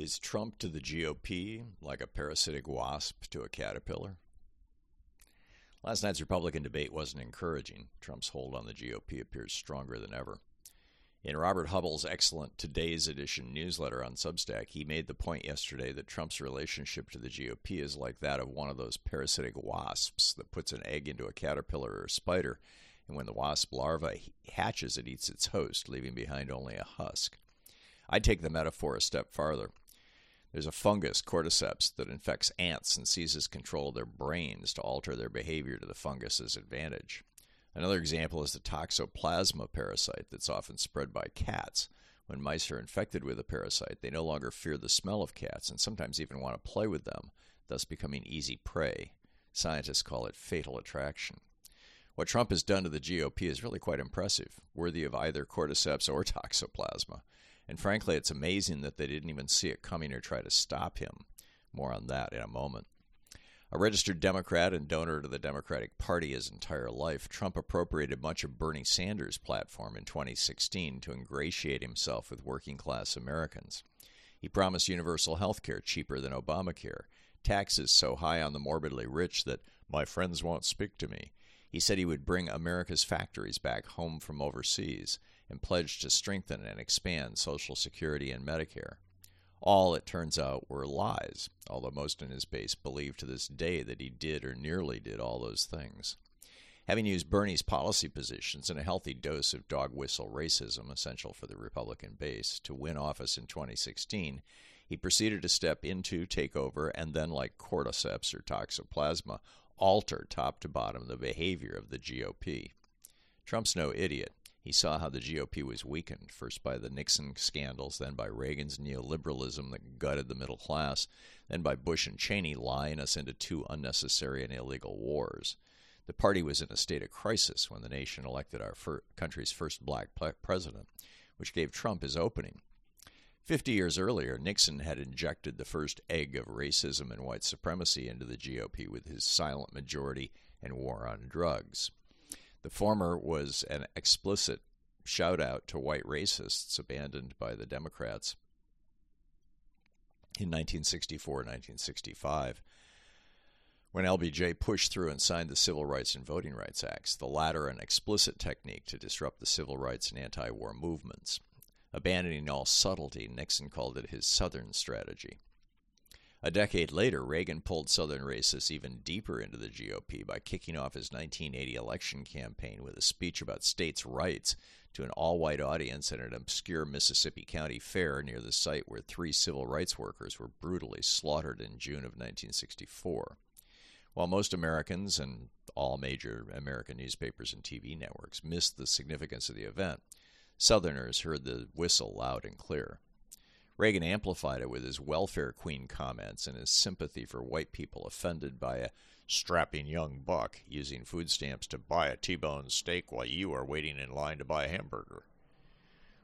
Is Trump to the GOP like a parasitic wasp to a caterpillar? Last night's Republican debate wasn't encouraging. Trump's hold on the GOP appears stronger than ever. In Robert Hubbell's excellent Today's Edition newsletter on Substack, he made the point yesterday that Trump's relationship to the GOP is like that of one of those parasitic wasps that puts an egg into a caterpillar or a spider, and when the wasp larva hatches, it eats its host, leaving behind only a husk. I'd take the metaphor a step farther. There's a fungus, cordyceps, that infects ants and seizes control of their brains to alter their behavior to the fungus's advantage. Another example is the toxoplasma parasite that's often spread by cats. When mice are infected with the parasite, they no longer fear the smell of cats and sometimes even want to play with them, thus becoming easy prey. Scientists call it fatal attraction. What Trump has done to the GOP is really quite impressive, worthy of either cordyceps or toxoplasma. And frankly, it's amazing that they didn't even see it coming or try to stop him. More on that in a moment. A registered Democrat and donor to the Democratic Party his entire life, Trump appropriated much of Bernie Sanders' platform in 2016 to ingratiate himself with working class Americans. He promised universal health care cheaper than Obamacare, taxes so high on the morbidly rich that my friends won't speak to me. He said he would bring America's factories back home from overseas and pledged to strengthen and expand Social Security and Medicare. All, it turns out, were lies, although most in his base believe to this day that he did or nearly did all those things. Having used Bernie's policy positions and a healthy dose of dog whistle racism, essential for the Republican base, to win office in 2016, he proceeded to step into, take over, and then, like cordyceps or toxoplasma, alter top to bottom the behavior of the GOP. Trump's no idiot. He saw how the GOP was weakened, first by the Nixon scandals, then by Reagan's neoliberalism that gutted the middle class, then by Bush and Cheney lying us into two unnecessary and illegal wars. The party was in a state of crisis when the nation elected our fir- country's first black president, which gave Trump his opening. Fifty years earlier, Nixon had injected the first egg of racism and white supremacy into the GOP with his silent majority and war on drugs. The former was an explicit shout out to white racists abandoned by the Democrats in 1964 1965 when LBJ pushed through and signed the Civil Rights and Voting Rights Acts, the latter an explicit technique to disrupt the civil rights and anti war movements. Abandoning all subtlety, Nixon called it his Southern strategy. A decade later, Reagan pulled Southern racists even deeper into the GOP by kicking off his 1980 election campaign with a speech about states' rights to an all white audience at an obscure Mississippi County fair near the site where three civil rights workers were brutally slaughtered in June of 1964. While most Americans and all major American newspapers and TV networks missed the significance of the event, Southerners heard the whistle loud and clear. Reagan amplified it with his welfare queen comments and his sympathy for white people offended by a strapping young buck using food stamps to buy a T-bone steak while you are waiting in line to buy a hamburger.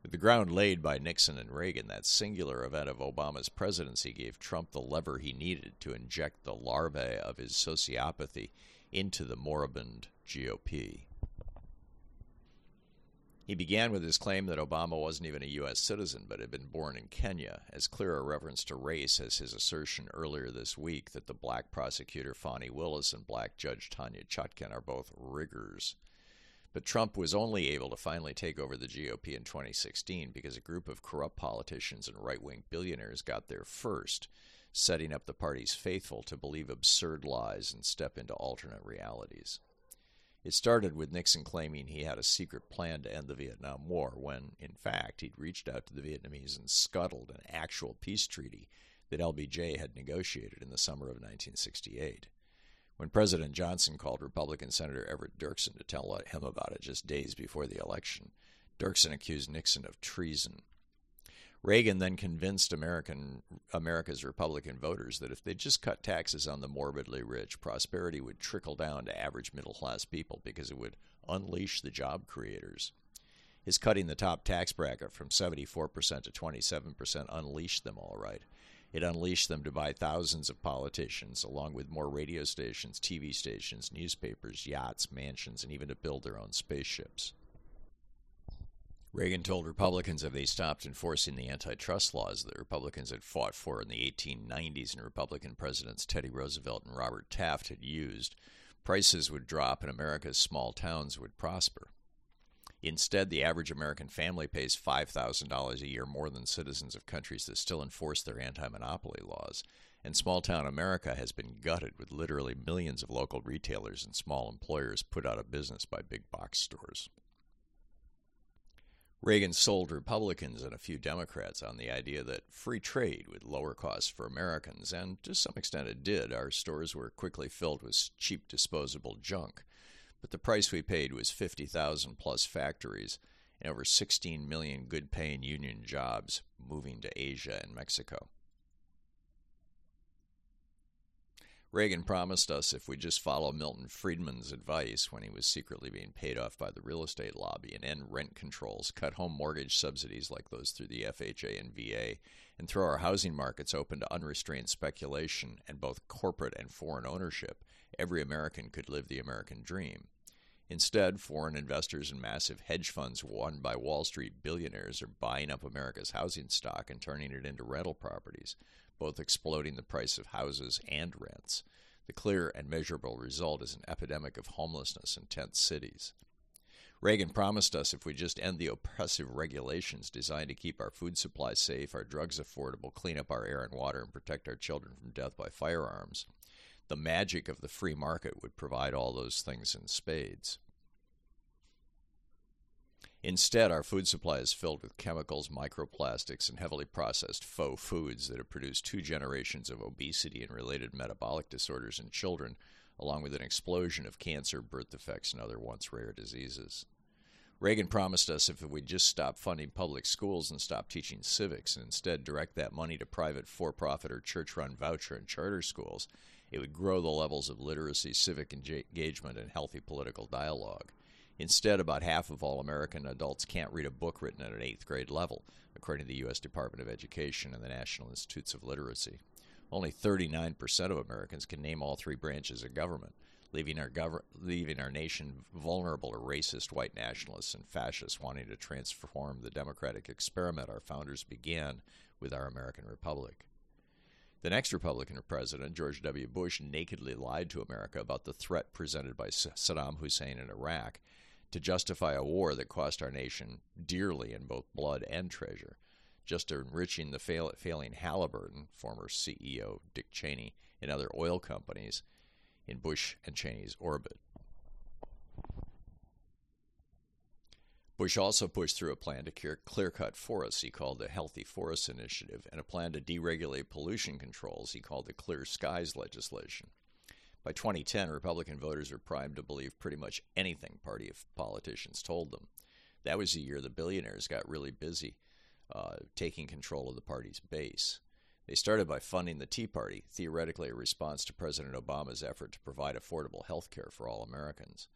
With the ground laid by Nixon and Reagan, that singular event of Obama's presidency gave Trump the lever he needed to inject the larvae of his sociopathy into the moribund GOP. He began with his claim that Obama wasn't even a U.S. citizen but had been born in Kenya, as clear a reference to race as his assertion earlier this week that the black prosecutor Fani Willis and black judge Tanya Chutkan are both riggers. But Trump was only able to finally take over the GOP in 2016 because a group of corrupt politicians and right wing billionaires got there first, setting up the party's faithful to believe absurd lies and step into alternate realities. It started with Nixon claiming he had a secret plan to end the Vietnam War, when, in fact, he'd reached out to the Vietnamese and scuttled an actual peace treaty that LBJ had negotiated in the summer of 1968. When President Johnson called Republican Senator Everett Dirksen to tell uh, him about it just days before the election, Dirksen accused Nixon of treason. Reagan then convinced American America's Republican voters that if they just cut taxes on the morbidly rich, prosperity would trickle down to average middle class people because it would unleash the job creators. His cutting the top tax bracket from 74% to 27% unleashed them all right. It unleashed them to buy thousands of politicians, along with more radio stations, TV stations, newspapers, yachts, mansions, and even to build their own spaceships. Reagan told Republicans if they stopped enforcing the antitrust laws that Republicans had fought for in the 1890s and Republican presidents Teddy Roosevelt and Robert Taft had used, prices would drop and America's small towns would prosper. Instead, the average American family pays $5,000 a year more than citizens of countries that still enforce their anti monopoly laws, and small town America has been gutted with literally millions of local retailers and small employers put out of business by big box stores. Reagan sold Republicans and a few Democrats on the idea that free trade would lower costs for Americans, and to some extent it did. Our stores were quickly filled with cheap disposable junk. But the price we paid was 50,000 plus factories and over 16 million good paying union jobs moving to Asia and Mexico. Reagan promised us if we just follow Milton Friedman's advice when he was secretly being paid off by the real estate lobby and end rent controls, cut home mortgage subsidies like those through the FHA and VA, and throw our housing markets open to unrestrained speculation and both corporate and foreign ownership, every American could live the American dream. Instead, foreign investors and massive hedge funds won by Wall Street billionaires are buying up America's housing stock and turning it into rental properties both exploding the price of houses and rents. The clear and measurable result is an epidemic of homelessness in tent cities. Reagan promised us if we just end the oppressive regulations designed to keep our food supply safe, our drugs affordable, clean up our air and water, and protect our children from death by firearms, the magic of the free market would provide all those things in spades. Instead, our food supply is filled with chemicals, microplastics, and heavily processed faux foods that have produced two generations of obesity and related metabolic disorders in children, along with an explosion of cancer, birth defects, and other once rare diseases. Reagan promised us if we'd just stop funding public schools and stop teaching civics and instead direct that money to private for profit or church run voucher and charter schools, it would grow the levels of literacy, civic engagement, and healthy political dialogue. Instead, about half of all American adults can't read a book written at an eighth grade level, according to the U.S. Department of Education and the National Institutes of Literacy. Only 39% of Americans can name all three branches of government, leaving our, gov- leaving our nation vulnerable to racist white nationalists and fascists wanting to transform the democratic experiment our founders began with our American Republic. The next Republican president, George W. Bush, nakedly lied to America about the threat presented by Saddam Hussein in Iraq to justify a war that cost our nation dearly in both blood and treasure, just enriching the fail- failing Halliburton, former CEO Dick Cheney, and other oil companies in Bush and Cheney's orbit. Bush also pushed through a plan to clear cut forests he called the Healthy Forests Initiative and a plan to deregulate pollution controls he called the Clear Skies legislation. By 2010, Republican voters were primed to believe pretty much anything party politicians told them. That was the year the billionaires got really busy uh, taking control of the party's base. They started by funding the Tea Party, theoretically a response to President Obama's effort to provide affordable health care for all Americans.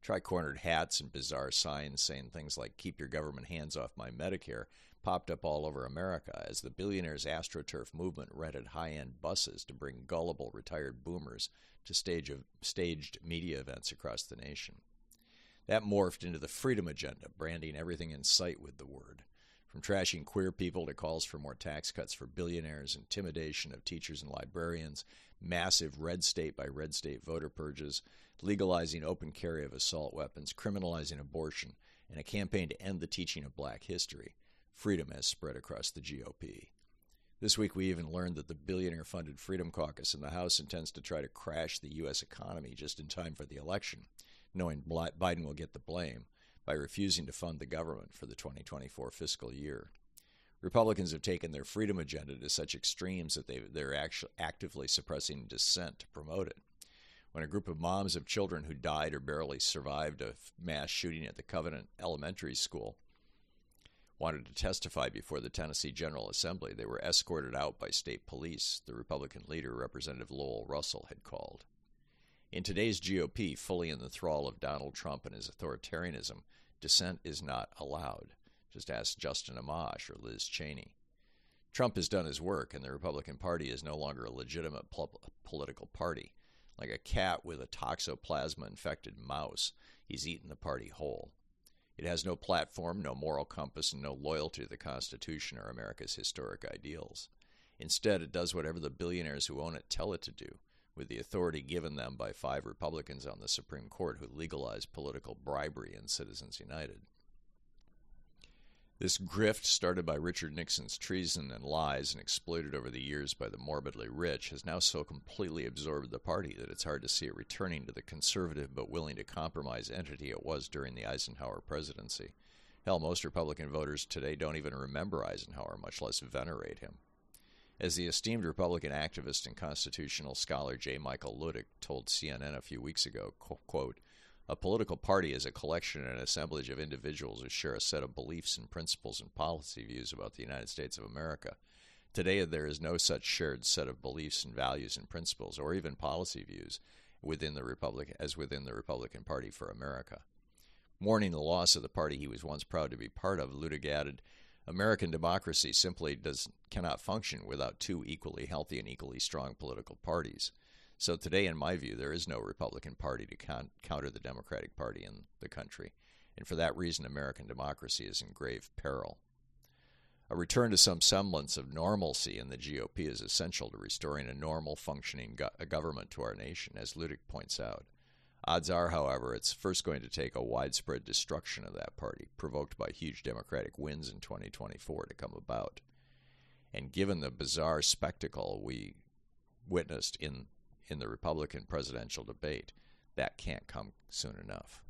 Tri cornered hats and bizarre signs saying things like, Keep your government hands off my Medicare, popped up all over America as the billionaires' AstroTurf movement rented high end buses to bring gullible retired boomers to stage of, staged media events across the nation. That morphed into the Freedom Agenda, branding everything in sight with the word. From trashing queer people to calls for more tax cuts for billionaires, intimidation of teachers and librarians, massive red state by red state voter purges, legalizing open carry of assault weapons, criminalizing abortion, and a campaign to end the teaching of black history freedom has spread across the GOP. This week, we even learned that the billionaire funded Freedom Caucus in the House intends to try to crash the U.S. economy just in time for the election, knowing Biden will get the blame by refusing to fund the government for the 2024 fiscal year. Republicans have taken their freedom agenda to such extremes that they, they're actually actively suppressing dissent to promote it. When a group of moms of children who died or barely survived a mass shooting at the Covenant Elementary School wanted to testify before the Tennessee General Assembly, they were escorted out by state police, the Republican leader, Representative Lowell Russell, had called. In today's GOP, fully in the thrall of Donald Trump and his authoritarianism, dissent is not allowed. Just ask Justin Amash or Liz Cheney. Trump has done his work, and the Republican Party is no longer a legitimate pol- political party. Like a cat with a toxoplasma infected mouse, he's eaten the party whole. It has no platform, no moral compass, and no loyalty to the Constitution or America's historic ideals. Instead, it does whatever the billionaires who own it tell it to do, with the authority given them by five Republicans on the Supreme Court who legalized political bribery in Citizens United. This grift, started by Richard Nixon's treason and lies and exploited over the years by the morbidly rich, has now so completely absorbed the party that it's hard to see it returning to the conservative but willing to compromise entity it was during the Eisenhower presidency. Hell, most Republican voters today don't even remember Eisenhower, much less venerate him. As the esteemed Republican activist and constitutional scholar J. Michael Luttig told CNN a few weeks ago, quote, a political party is a collection and assemblage of individuals who share a set of beliefs and principles and policy views about the United States of America. Today, there is no such shared set of beliefs and values and principles, or even policy views, within the Republic as within the Republican Party for America. Mourning the loss of the party he was once proud to be part of, Luttig added, American democracy simply does cannot function without two equally healthy and equally strong political parties. So today, in my view, there is no Republican Party to con- counter the Democratic Party in the country. And for that reason, American democracy is in grave peril. A return to some semblance of normalcy in the GOP is essential to restoring a normal functioning go- government to our nation, as Luttig points out. Odds are, however, it's first going to take a widespread destruction of that party, provoked by huge Democratic wins in 2024, to come about. And given the bizarre spectacle we witnessed in in the Republican presidential debate, that can't come soon enough.